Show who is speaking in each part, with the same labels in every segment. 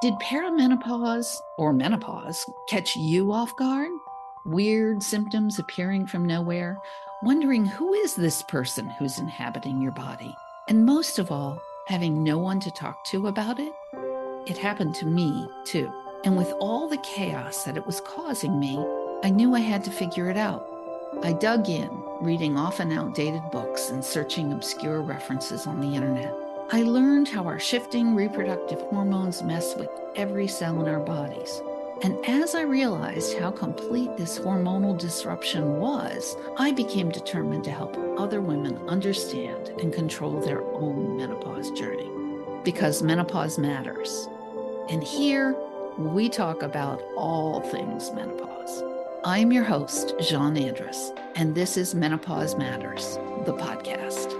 Speaker 1: Did perimenopause or menopause catch you off guard? Weird symptoms appearing from nowhere, wondering who is this person who's inhabiting your body? And most of all, having no one to talk to about it? It happened to me too. And with all the chaos that it was causing me, I knew I had to figure it out. I dug in, reading often outdated books and searching obscure references on the internet. I learned how our shifting reproductive hormones mess with every cell in our bodies. And as I realized how complete this hormonal disruption was, I became determined to help other women understand and control their own menopause journey. Because menopause matters. And here, we talk about all things menopause. I'm your host, Jeanne Andrus, and this is Menopause Matters, the podcast.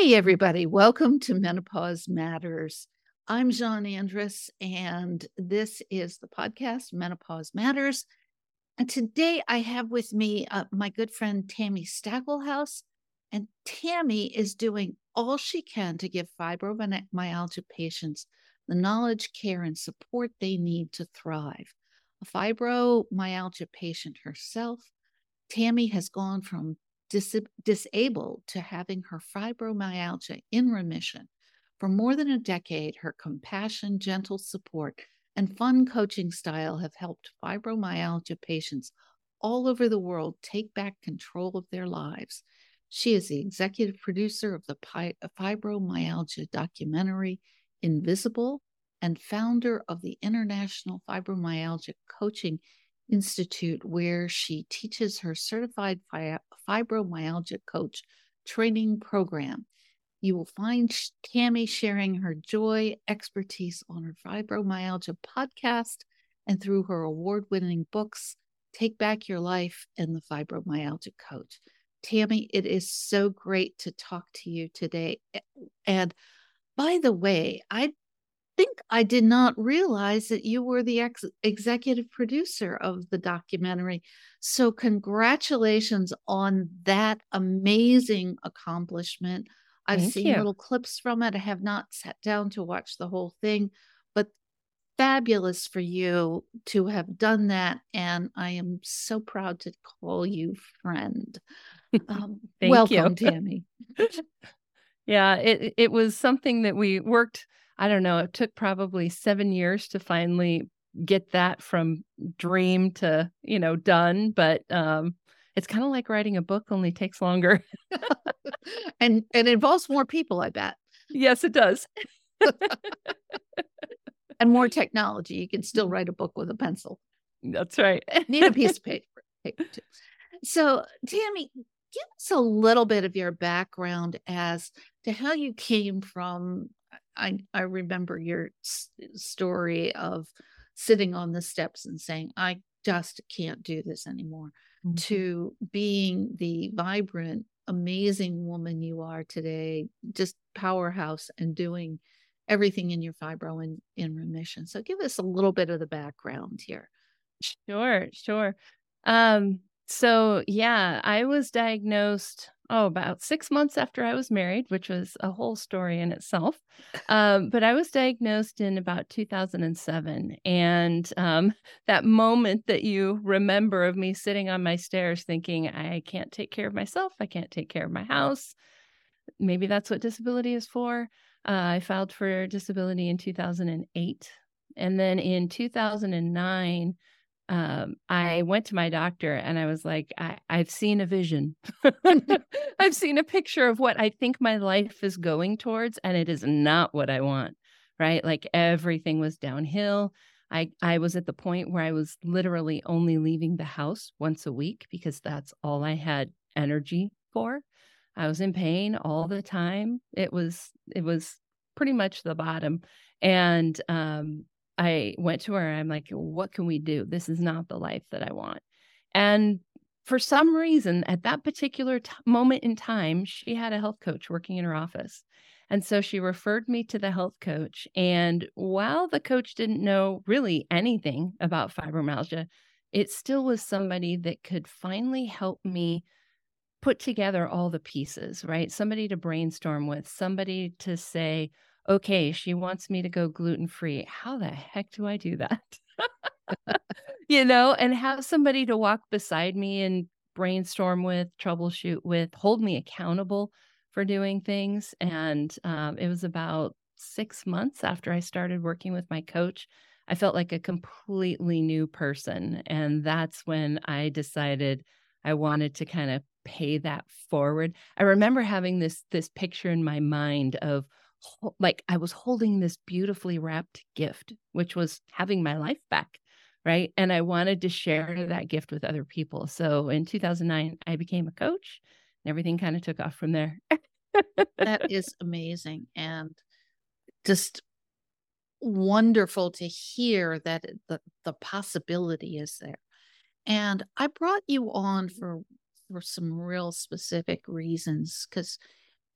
Speaker 1: Hey, everybody, welcome to Menopause Matters. I'm Jeanne Andrus, and this is the podcast Menopause Matters. And today I have with me uh, my good friend Tami Stackelhouse. And Tami is doing all she can to give fibromyalgia patients the knowledge, care, and support they need to thrive. A fibromyalgia patient herself, Tami has gone from dis- disabled to having her fibromyalgia in remission. For more than a decade, her compassion, gentle support, and fun coaching style have helped fibromyalgia patients all over the world take back control of their lives. She is the executive producer of the fibromyalgia documentary Invisible and founder of the International Fibromyalgia Coaching Institute, where she teaches her certified fibromyalgia coach training program. You will find Tami sharing her joy, expertise on her fibromyalgia podcast and through her award winning books, Take Back Your Life and The Fibromyalgia Coach. Tami, it is so great to talk to you today. And by the way, I think I did not realize that you were the ex- executive producer of the documentary. So, congratulations on that amazing accomplishment. I've
Speaker 2: Thank
Speaker 1: seen
Speaker 2: you.
Speaker 1: little clips from it. I have not sat down to watch the whole thing, but fabulous for you to have done that. And I am so proud to call you friend. Um,
Speaker 2: Thank
Speaker 1: welcome,
Speaker 2: you.
Speaker 1: Tami.
Speaker 2: Yeah, it it was something that we worked. I don't know. It took probably seven years to finally get that from dream to you know done. But um, it's kind of like writing a book, only takes longer.
Speaker 1: and and it involves more people, I bet.
Speaker 2: yes, it does.
Speaker 1: and more technology. You can still write a book with a pencil.
Speaker 2: That's right.
Speaker 1: Need a piece of paper. paper too. So, Tami, give us a little bit of your background as to how you came from. I I remember your s- story of sitting on the steps and saying, "I just can't do this anymore,"
Speaker 2: Mhm.
Speaker 1: to being the vibrant, amazing woman you are today, just powerhouse and doing everything in your fibro in, in remission. So give us a little bit of the background here.
Speaker 2: Sure, sure. Um, so yeah, I was diagnosed oh about six months after I was married, which was a whole story in itself. Um, but I was diagnosed in about 2007, and um, that moment that you remember of me sitting on my stairs thinking, I can't take care of myself, I can't take care of my house. Maybe that's what disability is for. Uh, I filed for disability in 2008. And then in 2009, um, I went to my doctor and I was like, I, I've seen a vision. I've seen a picture of what I think my life is going towards, and it is not what I want. Right. Like everything was downhill. I, I was at the point where I was literally only leaving the house once a week because that's all I had energy for. I was in pain all the time. It was it was pretty much the bottom. And um, I went to her. I'm like, what can we do? This is not the life that I want. And for some reason, at that particular t- moment in time, she had a health coach working in her office. And so she referred me to the health coach. And while the coach didn't know really anything about fibromyalgia, it still was somebody that could finally help me put together all the pieces, right? Somebody to brainstorm with, somebody to say, okay, she wants me to go gluten free. How the heck do I do that? you know, and have somebody to walk beside me and brainstorm with, troubleshoot with, hold me accountable for doing things. And um, it was about six months after I started working with my coach. I felt like a completely new person. And that's when I decided I wanted to kind of pay that forward. I remember having this this picture in my mind of like I was holding this beautifully wrapped gift, which was having my life back, right? And I wanted to share that gift with other people. So in 2009, I became a coach, and everything kind of took off from there.
Speaker 1: that is amazing and just wonderful to hear that the the possibility is there. And I brought you on for for some real specific reasons because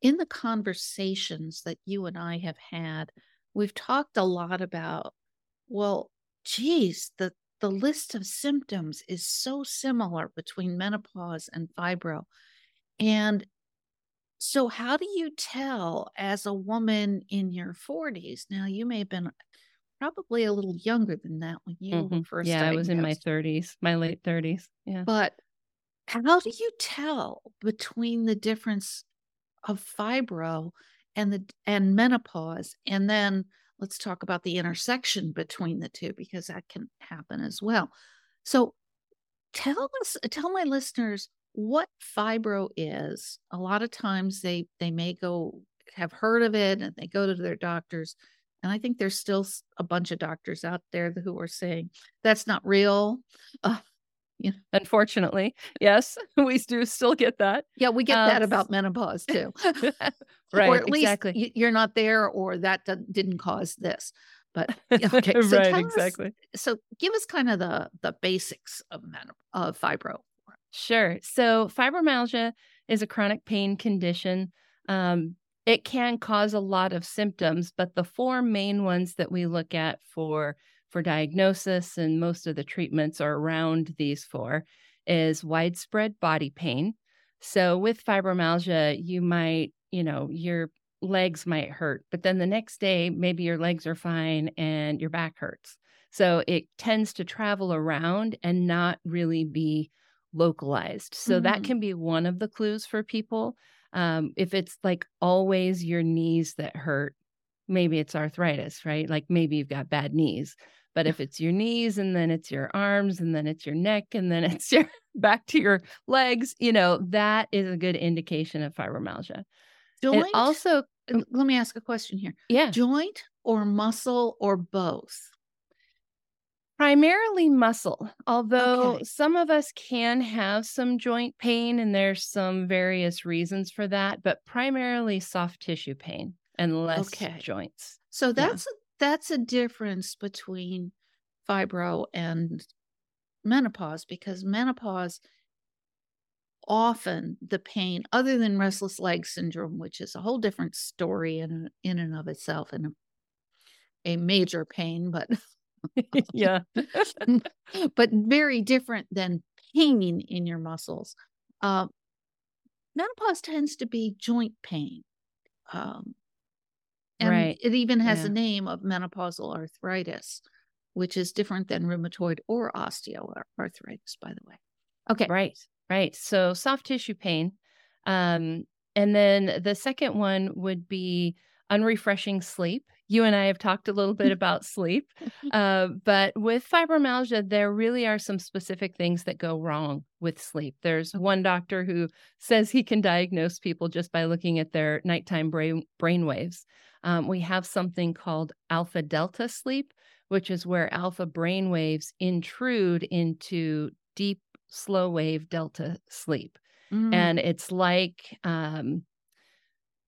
Speaker 1: in the conversations that you and I have had, we've talked a lot about, well, geez, the, the list of symptoms is so similar between menopause and fibro. And so, how do you tell as a woman in your 40s? Now, you may have been probably a little younger than that when you mm-hmm. were first.
Speaker 2: Yeah,
Speaker 1: diagnosed.
Speaker 2: I was in my 30s, my late 30s. Yeah.
Speaker 1: But how do you tell between the difference of fibro and the and menopause and then let's talk about the intersection between the two because that can happen as well. So tell us tell my listeners what fibro is. A lot of times they they may go have heard of it and they go to their doctors and i think there's still a bunch of doctors out there who are saying that's not real. Uh,
Speaker 2: know? Unfortunately, yes, we do still get that.
Speaker 1: Yeah, we get um, that about menopause too.
Speaker 2: right,
Speaker 1: or at least
Speaker 2: exactly.
Speaker 1: you're not there, or that didn't cause this. But okay,
Speaker 2: so right, exactly.
Speaker 1: Us, so give us kind of the the basics of men, of fibro.
Speaker 2: Sure. So fibromyalgia is a chronic pain condition. Um, it can cause a lot of symptoms, but the four main ones that we look at for for diagnosis, and most of the treatments are around these four, is widespread body pain. So with fibromyalgia, you might, you know, your legs might hurt, but then the next day, maybe your legs are fine and your back hurts. So it tends to travel around and not really be localized. So mm-hmm. that can be one of the clues for people. Um, if it's like always your knees that hurt, maybe it's arthritis, right? Like maybe you've got bad knees. But if it's your knees and then it's your arms and then it's your neck and then it's your back to your legs, you know, that is a good indication of fibromyalgia.
Speaker 1: Joint? also, uh, let me ask a question here.
Speaker 2: Yeah.
Speaker 1: Joint or muscle or both?
Speaker 2: Primarily muscle, although okay. some of us can have some joint pain and there's some various reasons for that, but primarily soft tissue pain and less okay. joints.
Speaker 1: So that's yeah that's a difference between fibro and menopause because menopause often the pain other than restless leg syndrome which is a whole different story in in and of itself and a, a major pain but
Speaker 2: yeah.
Speaker 1: but very different than pain in your muscles. Uh, menopause tends to be joint pain um, and right. it even has yeah. a name of menopausal arthritis, which is different than rheumatoid or osteoarthritis, by the way.
Speaker 2: Okay. Right. Right. So soft tissue pain. Um, and then the second one would be unrefreshing sleep. You and I have talked a little bit about sleep. Uh, but with fibromyalgia, there really are some specific things that go wrong with sleep. There's one doctor who says he can diagnose people just by looking at their nighttime brain, brain waves. Um, we have something called alpha delta sleep, which is where alpha brain waves intrude into deep slow wave delta sleep. Mm. And it's like um,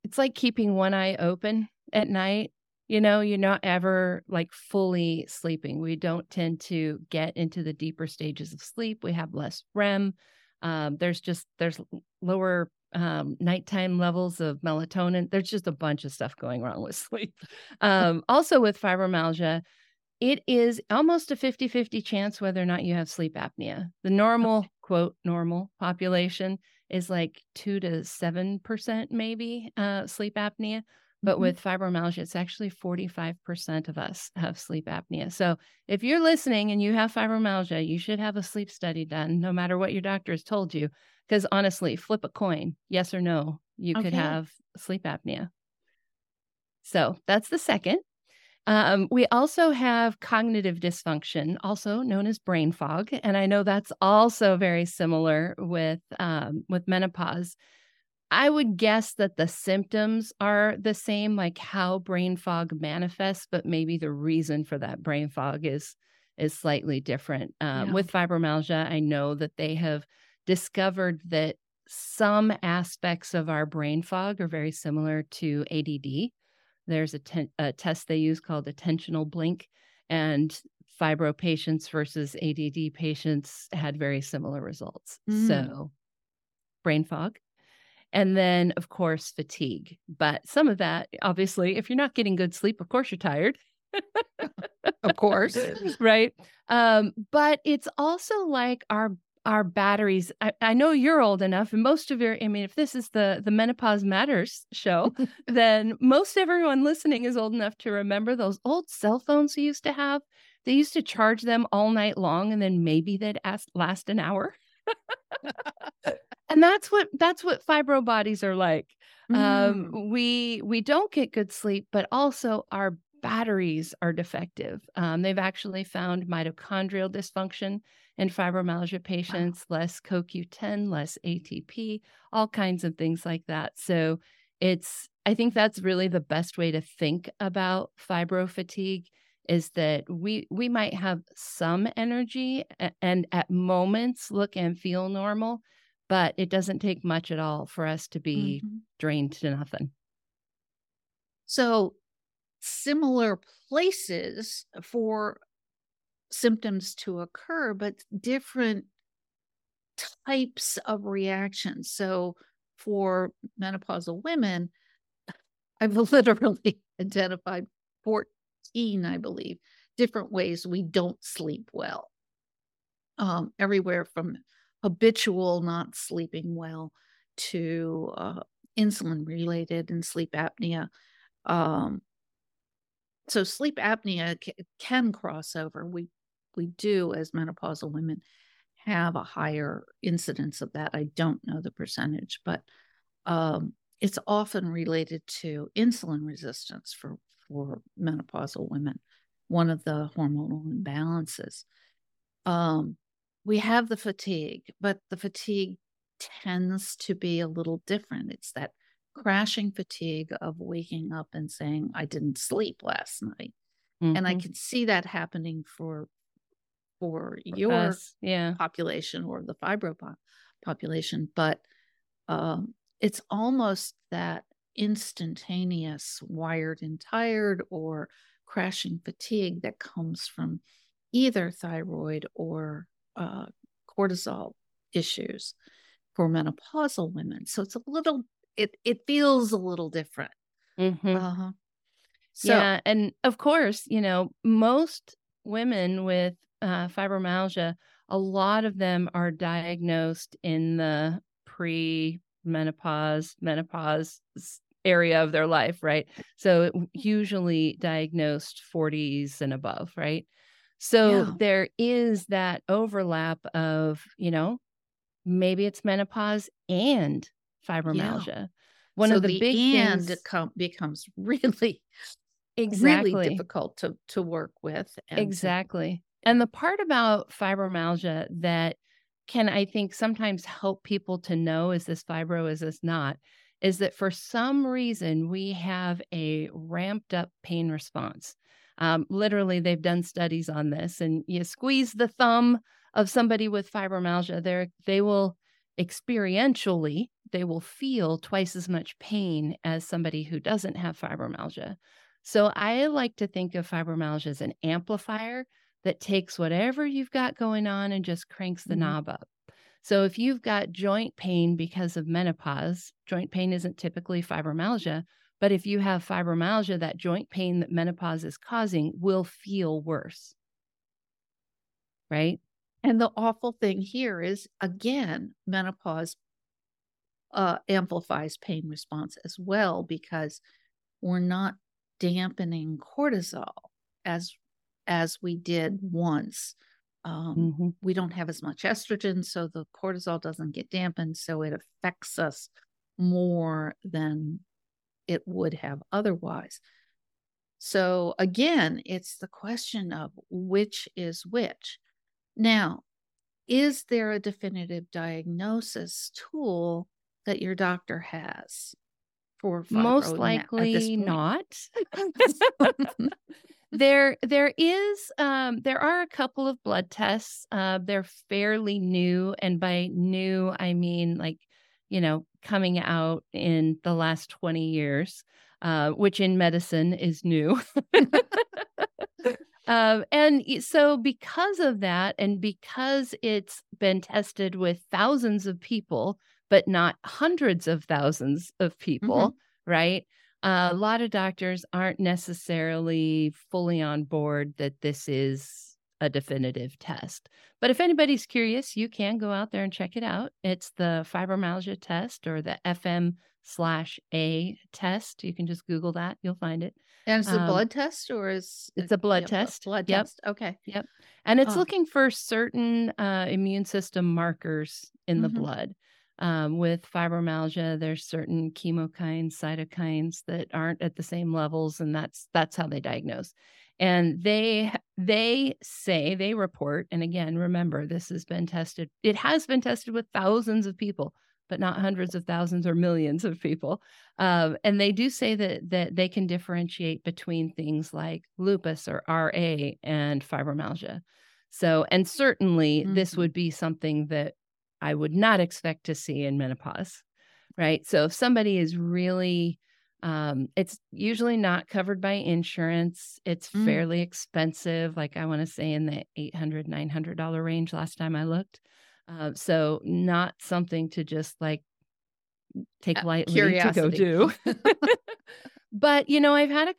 Speaker 2: it's like keeping one eye open at night. You know, you're not ever like fully sleeping. We don't tend to get into the deeper stages of sleep. We have less REM. Um, there's just there's lower um, nighttime levels of melatonin. There's just a bunch of stuff going wrong with sleep. Um, also, with fibromyalgia, it is almost a 50 50 chance whether or not you have sleep apnea. The normal, okay. quote, normal population is like two to seven percent, maybe uh, sleep apnea. But
Speaker 1: Mhm.
Speaker 2: with fibromyalgia, it's actually 45% of us have sleep apnea. So if you're listening and you have fibromyalgia, you should have a sleep study done, no matter what your doctor has told you. Because honestly, flip a coin, yes or no, you could have sleep apnea. So that's the second. Um, we also have cognitive dysfunction, also known as brain fog, and I know that's also very similar with um, with menopause. I would guess that the symptoms are the same, like how brain fog manifests, but maybe the reason for that brain fog is is slightly different. Um,
Speaker 1: Yeah.
Speaker 2: With fibromyalgia, I know that they have discovered that some aspects of our brain fog are very similar to ADD. There's a, ten- a test they use called attentional blink, and fibro patients versus ADD patients had very similar results.
Speaker 1: Mm.
Speaker 2: So, brain fog. And then, of course, fatigue. But some of that, obviously, if you're not getting good sleep, of course you're tired.
Speaker 1: Of course.
Speaker 2: right? Um, but it's also like our our batteries. I, I know you're old enough, and most of your, I mean, if this is the the Menopause Matters show, then most everyone listening is old enough to remember those old cell phones we used to have. They used to charge them all night long, and then maybe they'd ask, last an hour. and that's what that's what fibro bodies are like.
Speaker 1: Mm.
Speaker 2: Um, we we don't get good sleep, but also our batteries are defective. Um, they've actually found mitochondrial dysfunction in fibromyalgia patients, less CoQ10, less ATP, all kinds of things like that. So it's I think that's really the best way to think about fibro fatigue is that we we might have some energy and at moments look and feel normal, but it doesn't take much at all for us to be
Speaker 1: Mhm.
Speaker 2: drained to nothing.
Speaker 1: So, similar places for symptoms to occur, but different types of reactions. So, for menopausal women, I've literally identified 14, I believe, different ways we don't sleep well. Um, everywhere from habitual not sleeping well to uh, insulin related and sleep apnea. Um, so sleep apnea ca- can cross over. We we do as menopausal women have a higher incidence of that. I don't know the percentage, but um, it's often related to insulin resistance for for menopausal women. One of the hormonal imbalances. Um, we have the fatigue, but the fatigue tends to be a little different. It's that crashing fatigue of waking up and saying, I didn't sleep last night. And I
Speaker 2: Mhm.
Speaker 1: can see that happening for for
Speaker 2: For
Speaker 1: your
Speaker 2: us, yeah.
Speaker 1: population or the fibro po- population, but um, it's almost that instantaneous wired and tired or crashing fatigue that comes from either thyroid or uh, cortisol issues for menopausal women. So it's a little, it it feels a little different.
Speaker 2: Mhm.
Speaker 1: Uh-huh. So
Speaker 2: yeah, and of course, you know, most women with uh, fibromyalgia, a lot of them are diagnosed in the pre-menopause, menopause area of their life, right? So usually diagnosed 40s and above, right? So
Speaker 1: Yeah.
Speaker 2: there is that overlap of, you know, maybe it's menopause and fibromyalgia. One
Speaker 1: so
Speaker 2: of the, big
Speaker 1: and
Speaker 2: things
Speaker 1: com- becomes really
Speaker 2: exactly
Speaker 1: really difficult to to work with and to-
Speaker 2: Exactly. And the part about fibromyalgia that can, I think, sometimes help people to know is this fibro, is this not, is that for some reason we have a ramped up pain response. Um, literally, they've done studies on this, and you squeeze the thumb of somebody with fibromyalgia, they they will experientially they will feel twice as much pain as somebody who doesn't have fibromyalgia. So I like to think of fibromyalgia as an amplifier that takes whatever you've got going on and just cranks the
Speaker 1: Mhm.
Speaker 2: knob up. So if you've got joint pain because of menopause, joint pain isn't typically fibromyalgia, but if you have fibromyalgia, that joint pain that menopause is causing will feel worse. Right?
Speaker 1: And the awful thing here is again, menopause uh, amplifies pain response as well because we're not dampening cortisol as as we did once. Um, mm-hmm. We don't have as much estrogen, so the cortisol doesn't get dampened, so it affects us more than it would have otherwise. So again, it's the question of which is which. Now, is there a definitive diagnosis tool that your doctor has for
Speaker 2: most likely not there there is um there are a couple of blood tests uh they're fairly new and by new i mean like you know coming out in the last 20 years uh which in medicine is new Um, and so, because of that, and because it's been tested with thousands of people, but not hundreds of thousands of people, mm-hmm. right? Uh, a lot of doctors aren't necessarily fully on board that this is a definitive test. But if anybody's curious, you can go out there and check it out. It's the fibromyalgia test or the FM slash A test. You can just Google that, you'll find it.
Speaker 1: And it's a um, blood test or is
Speaker 2: it's a blood test?
Speaker 1: Blood
Speaker 2: yep.
Speaker 1: test. Okay.
Speaker 2: Yep. And it's oh. looking for certain uh, immune system markers in the mm-hmm. blood. Um, with fibromyalgia, there's certain chemokines, cytokines that aren't at the same levels, and that's that's how they diagnose. And they they say they report, and again, remember this has been tested. It has been tested with thousands of people but not hundreds of thousands or millions of people. Um, and they do say that that they can differentiate between things like lupus or RA and fibromyalgia. So, and certainly mm-hmm. this would be something that I would not expect to see in menopause, right? So, if somebody is really um, it's usually not covered by insurance. It's mm. fairly expensive, like I want to say in the $800, $900 range last time I looked. Uh, so not something to just like take uh, lightly Curiosity. to go do. but you know, I've had a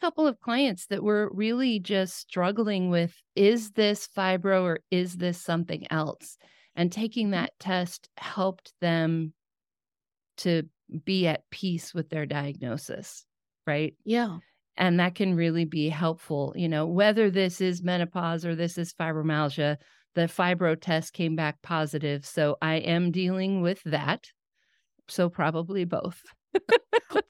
Speaker 2: couple of clients that were really just struggling with is this fibro or is this something else? And taking mm-hmm. that test helped them to be at peace with their diagnosis, right?
Speaker 1: Yeah.
Speaker 2: And that can really be helpful, you know, whether this is menopause or this is fibromyalgia, the fibro test came back positive. So I am dealing with that. So probably both.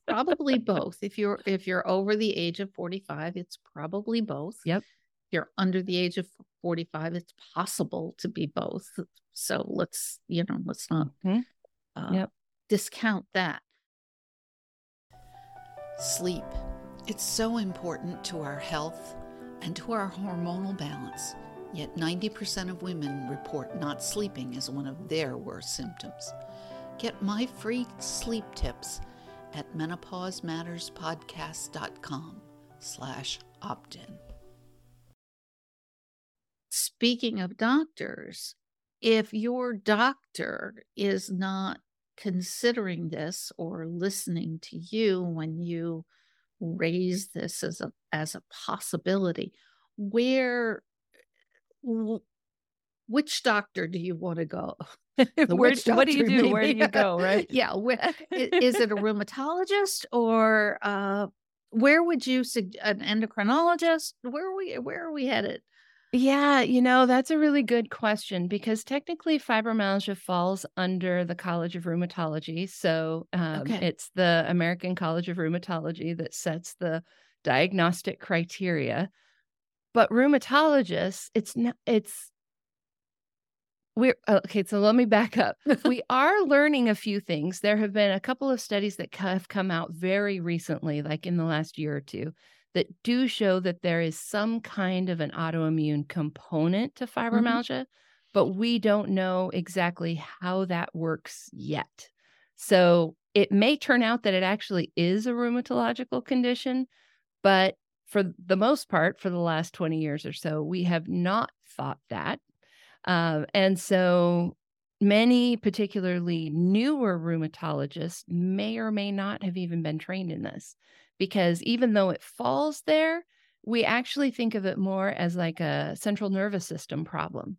Speaker 1: probably both. If you're if you're over the age of 45, it's probably both.
Speaker 2: Yep.
Speaker 1: If you're under the age of 45, it's possible to be both. So let's, you know, let's not mm-hmm. uh, yep. Discount that. Sleep. It's so important to our health and to our hormonal balance. Yet 90% of women report not sleeping as one of their worst symptoms. Get my free sleep tips at menopausematterspodcast.com slash opt-in. Speaking of doctors, if your doctor is not considering this or listening to you when you raise this as a as a possibility, where which doctor do you want to go?
Speaker 2: Where, what do you do? Maybe? Where do you go? Right?
Speaker 1: yeah. Where, is it a rheumatologist or uh, where would you an endocrinologist? Where are we? Where are we headed?
Speaker 2: Yeah, you know, that's a really good question because technically fibromyalgia falls under the College of Rheumatology. So um, okay. it's the American College of Rheumatology that sets the diagnostic criteria but rheumatologists it's not it's we're okay so let me back up we are learning a few things there have been a couple of studies that have come out very recently like in the last year or two that do show that there is some kind of an autoimmune component to mm-hmm. fibromyalgia mm-hmm. but we don't know exactly how that works yet so it may turn out that it actually is a rheumatological condition but for the most part, for the last 20 years or so, we have not thought that. Uh, and so many, particularly newer rheumatologists, may or may not have even been trained in this because even though it falls there, we actually think of it more as like a central nervous system problem.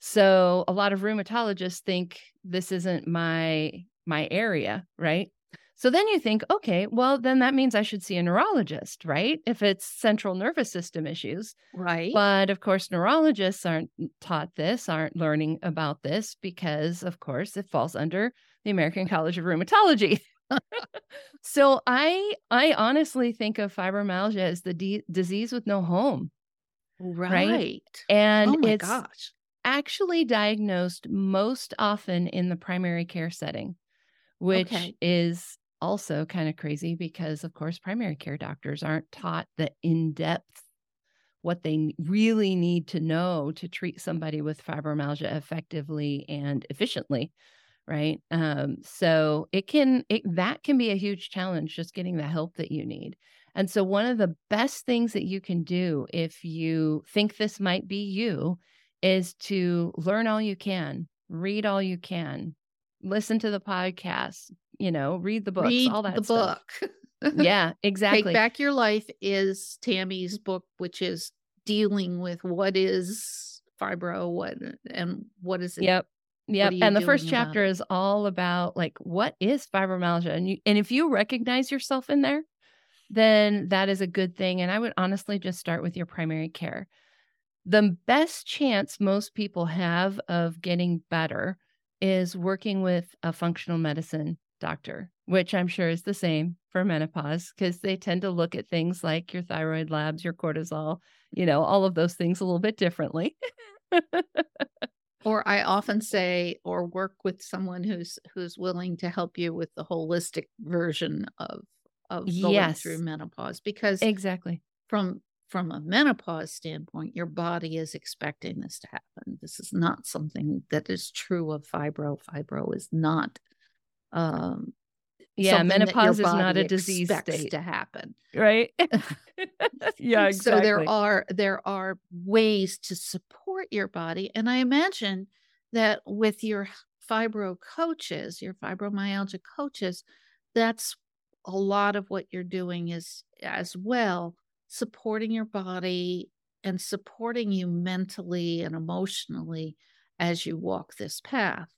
Speaker 2: So a lot of rheumatologists think this isn't my my area, right? So then you think, okay, well, then that means I should see a neurologist, right? If it's central nervous system issues.
Speaker 1: Right.
Speaker 2: But of course, neurologists aren't taught this, aren't learning about this because, of course, it falls under the American College of Rheumatology. so I I honestly think of fibromyalgia as the d- disease with no home.
Speaker 1: Right. right?
Speaker 2: And
Speaker 1: oh
Speaker 2: it's
Speaker 1: gosh.
Speaker 2: actually diagnosed most often in the primary care setting, which
Speaker 1: Okay.
Speaker 2: is also kind of crazy because of course primary care doctors aren't taught the in-depth what they really need to know to treat somebody with fibromyalgia effectively and efficiently right um so it can it that can be a huge challenge just getting the help that you need and so one of the best things that you can do if you think this might be you is to learn all you can read all you can listen to the podcast you know read the books
Speaker 1: Read
Speaker 2: all that
Speaker 1: the
Speaker 2: stuff
Speaker 1: book.
Speaker 2: yeah exactly
Speaker 1: Take Back Your Life is Tami's book, which is dealing with what is fibro, what and what is it?
Speaker 2: Yep. Yep. And the first
Speaker 1: about
Speaker 2: chapter is all about like what is fibromyalgia and you and if you recognize yourself in there, then that is a good thing and I would honestly just start with your primary care. The best chance most people have of getting better is working with a functional medicine doctor, which I'm sure is the same for menopause because they tend to look at things like your thyroid labs, your cortisol, you know, all of those things a little bit differently.
Speaker 1: Or I often say, or work with someone who's who's willing to help you with the holistic version of of going
Speaker 2: yes.
Speaker 1: through menopause because
Speaker 2: Exactly.
Speaker 1: from from a menopause standpoint, your body is expecting this to happen. This is not something that is true of fibro. Fibro is not um,
Speaker 2: Yeah,
Speaker 1: something that your
Speaker 2: menopause is not a disease state,
Speaker 1: to happen.
Speaker 2: right? yeah, exactly.
Speaker 1: So there are there are ways to support your body, and I imagine that with your fibro coaches, your fibromyalgia coaches, that's a lot of what you're doing is as well supporting your body and supporting you mentally and emotionally as you walk this path.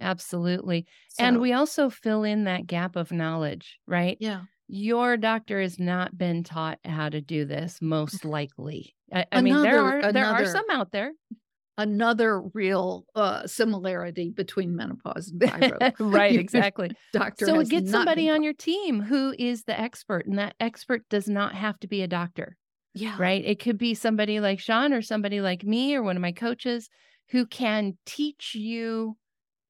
Speaker 2: Absolutely. And we also fill in that gap of knowledge, right?
Speaker 1: yeah,
Speaker 2: Your doctor has not been taught how to do this, most likely. I, I mean, there
Speaker 1: another
Speaker 2: are there are some out there.
Speaker 1: another real uh, similarity between menopause and fibro.
Speaker 2: right, exactly.
Speaker 1: doctor
Speaker 2: So get somebody on your team who is the expert, and that expert does not have to be a doctor.
Speaker 1: Yeah,
Speaker 2: right? It could be somebody like Jeanne or somebody like me or one of my coaches who can teach you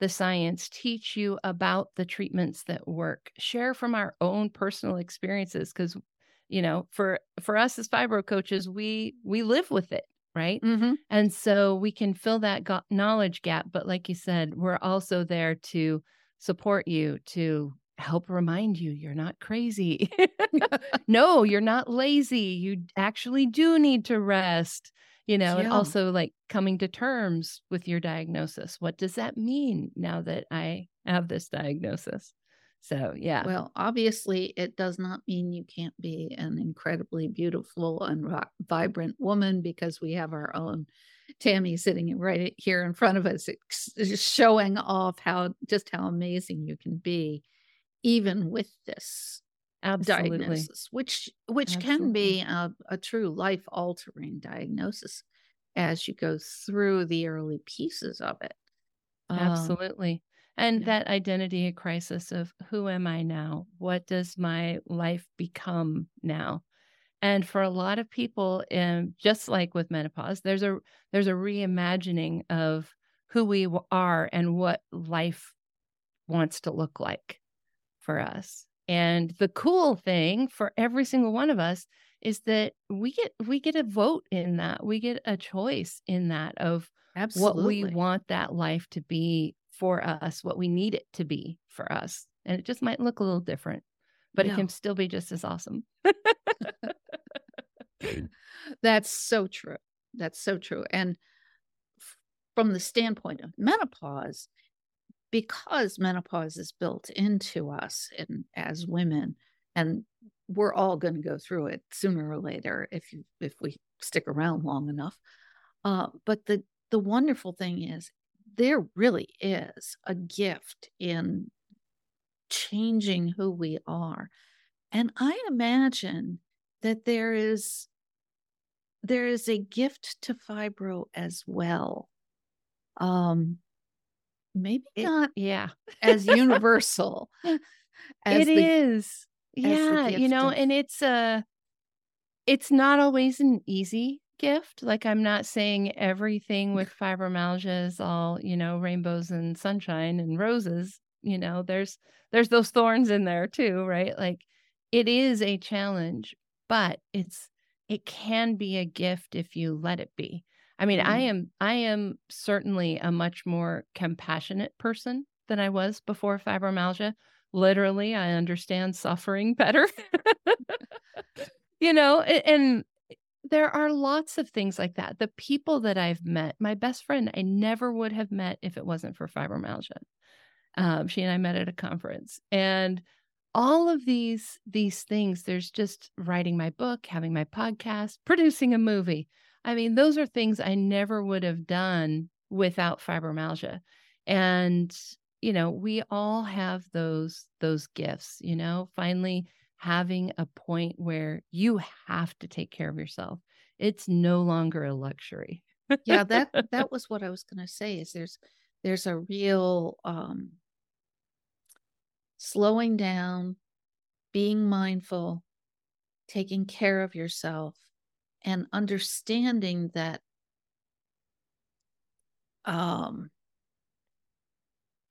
Speaker 2: the science, teach you about the treatments that work, share from our own personal experiences because you know, for for us as fibro coaches, we we live with it, right?
Speaker 1: hmm
Speaker 2: And so we can fill that go- knowledge gap, but like you said, we're also there to support you to help remind you you're not crazy. no, you're not lazy. You actually do need to rest. You know, and also like coming to terms with your diagnosis. What does that mean now that I have this diagnosis? So, yeah.
Speaker 1: Well, obviously, it does not mean you can't be an incredibly beautiful and vibrant woman because we have our own Tami sitting right here in front of us, showing off how just how amazing you can be, even with this
Speaker 2: Absolutely.
Speaker 1: diagnosis, which which can be a, a true life altering diagnosis as you go through the early pieces of it. Um,
Speaker 2: Absolutely. And
Speaker 1: yeah.
Speaker 2: that identity crisis of who am I now? What does my life become now? And for a lot of people, um, just like with menopause, there's a there's a reimagining of who we are and what life wants to look like for us. And the cool thing for every single one of us is that we get we get a vote in that. We get a choice in that of what we want that life to be for us, what we need it to be for us. And it just might look a little different, but it can still be just as awesome.
Speaker 1: That's so true. That's so true. And f- from the standpoint of menopause, because menopause is built into us and as women, and we're all going to go through it sooner or later if you if we stick around long enough. Uh, but the the wonderful thing is there really is a gift in changing who we are. And I imagine that there is there is a gift to fibro as well. Um maybe
Speaker 2: It-
Speaker 1: not
Speaker 2: yeah.
Speaker 1: as universal as
Speaker 2: It
Speaker 1: the
Speaker 2: is. Yeah, you know,
Speaker 1: of-
Speaker 2: and it's uh it's not always an easy gift. Like I'm not saying everything with fibromyalgia is all, you know, rainbows and sunshine and roses, you know. There's there's those thorns in there too, right? Like it is a challenge, but it's it can be a gift if you let it be. I mean, I
Speaker 1: Mm.
Speaker 2: am I am certainly a much more compassionate person than I was before fibromyalgia. Literally, I understand suffering better. you know, and there are lots of things like that. The people that I've met, my best friend, I never would have met if it wasn't for fibromyalgia. Um, she and I met at a conference, and all of these these things. There's just writing my book, having my podcast, producing a movie. I mean, those are things I never would have done without fibromyalgia. And you know, we all have those those gifts. You know, finally having a point where you have to take care of yourself. It's no longer a luxury.
Speaker 1: yeah that that was what i was going to say is there's there's a real um slowing down being mindful taking care of yourself and understanding that um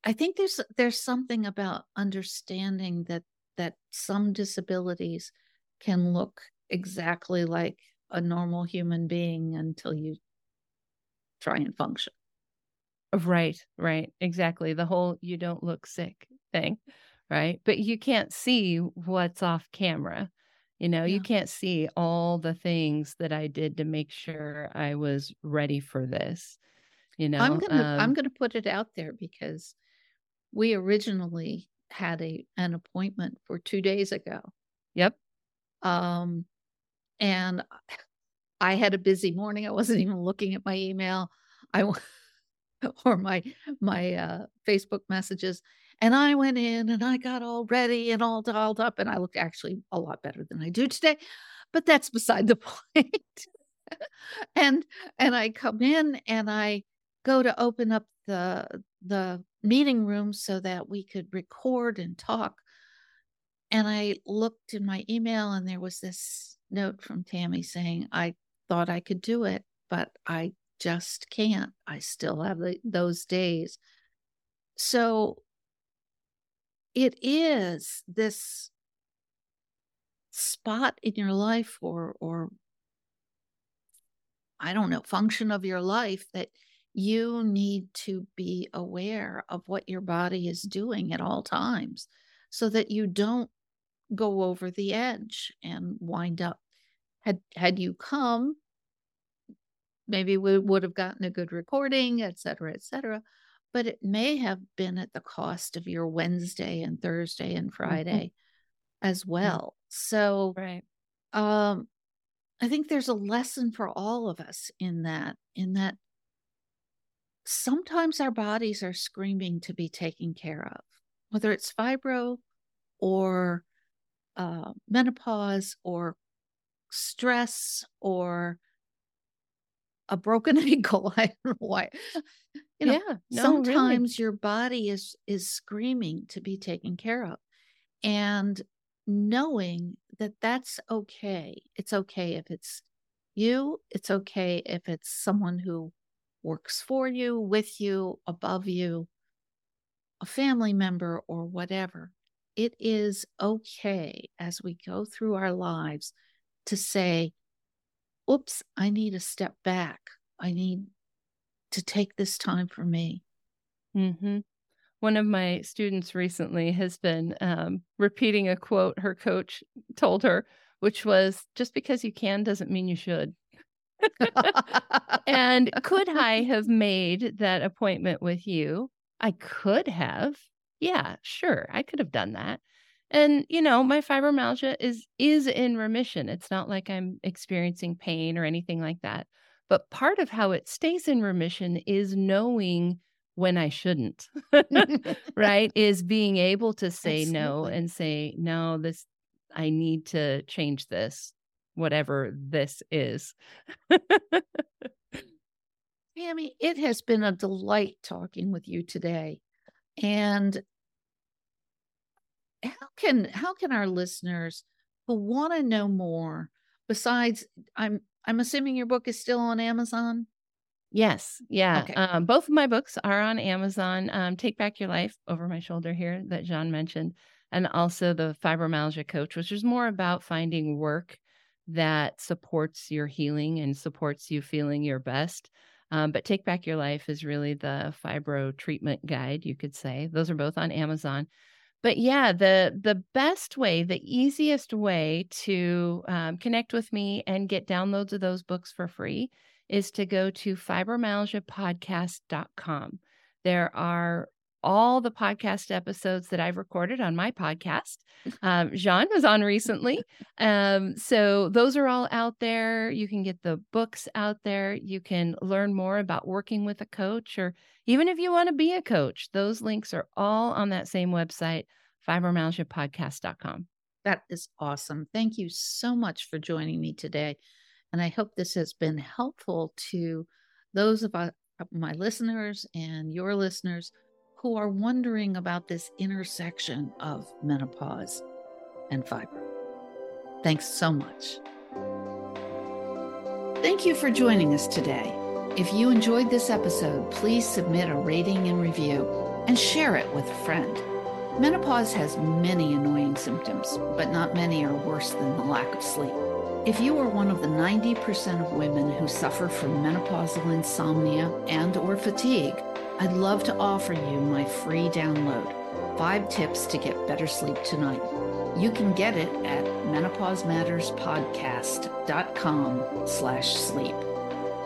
Speaker 1: i think there's there's something about understanding that that some disabilities can look exactly like a normal human being until you try and function
Speaker 2: Right, right. Exactly. The whole you don't look sick thing, right? But you can't see what's off camera. You know,
Speaker 1: Yeah.
Speaker 2: you can't see all the things that I did to make sure I was ready for this. You know,
Speaker 1: I'm gonna I'm
Speaker 2: Um,
Speaker 1: gonna put it out there because we originally had a an appointment for two days ago.
Speaker 2: yep.
Speaker 1: Um, and I had a busy morning. I wasn't even looking at my email. I or my my uh, Facebook messages, and I went in and I got all ready and all dolled up, and I looked actually a lot better than I do today. But that's beside the point. and and I come in and I go to open up the the meeting room so that we could record and talk. And I looked in my email and there was this note from Tami saying, I thought I could do it, but I just can't. I still have the, those days. So it is this spot in your life or or I don't know, function of your life that you need to be aware of what your body is doing at all times so that you don't go over the edge and wind up. Had had you come maybe we would have gotten a good recording et cetera et cetera but it may have been at the cost of your wednesday and thursday and friday as well. So
Speaker 2: Right.
Speaker 1: um i think there's a lesson for all of us in that in that sometimes our bodies are screaming to be taken care of whether it's fibro or uh, menopause or stress or a broken ankle i don't know why you know
Speaker 2: yeah. No, really.
Speaker 1: sometimes your body is is screaming to be taken care of and knowing that that's okay it's okay if it's you it's okay if it's someone who works for you with you above you a family member or whatever it is okay as we go through our lives to say oops i need a step back i need to take this time for me
Speaker 2: hmm One of my students recently has been um, repeating a quote her coach told her, which was just because you can doesn't mean you should. And could I have made that appointment with you? I could have. Yeah, sure. I could have done that. And you know, my fibromyalgia is is in remission. It's not like I'm experiencing pain or anything like that. But part of how it stays in remission is knowing when I shouldn't, right? Is being able to say
Speaker 1: Absolutely.
Speaker 2: no and say, no, this, I need to change this, whatever this is.
Speaker 1: Tami, it has been a delight talking with you today. And how can how can our listeners who want to know more besides I'm I'm assuming your book is still on Amazon?
Speaker 2: Yes. Yeah.
Speaker 1: Okay.
Speaker 2: Um, both of my books are on Amazon. Um, Take Back Your Life over my shoulder here that John mentioned, and also the Fibromyalgia Coach, which is more about finding work that supports your healing and supports you feeling your best. Um, but Take Back Your Life is really the fibro treatment guide, you could say. Those are both on Amazon. But yeah, the the best way, the easiest way to um, connect with me and get downloads of those books for free is to go to fibromyalgiapodcast.com. There are all the podcast episodes that I've recorded on my podcast. Um, Jeanne was on recently. Um, so those are all out there. You can get the books out there. You can learn more about working with a coach, or even if you want to be a coach, those links are all on that same website, fibromyalgiapodcast.com.
Speaker 1: That is awesome. Thank you so much for joining me today. And I hope this has been helpful to those of uh, my listeners and your listeners who are wondering about this intersection of menopause and fibro. Thanks so much. Thank you for joining us today. If you enjoyed this episode, please submit a rating and review and share it with a friend. Menopause has many annoying symptoms, but not many are worse than the lack of sleep. If you are one of the 90% of women who suffer from menopausal insomnia and or fatigue, I'd love to offer you my free download, 5 tips to get better sleep tonight. You can get it at menopausematterspodcast.com slash sleep.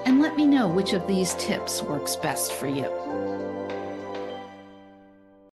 Speaker 1: And let me know which of these tips works best for you.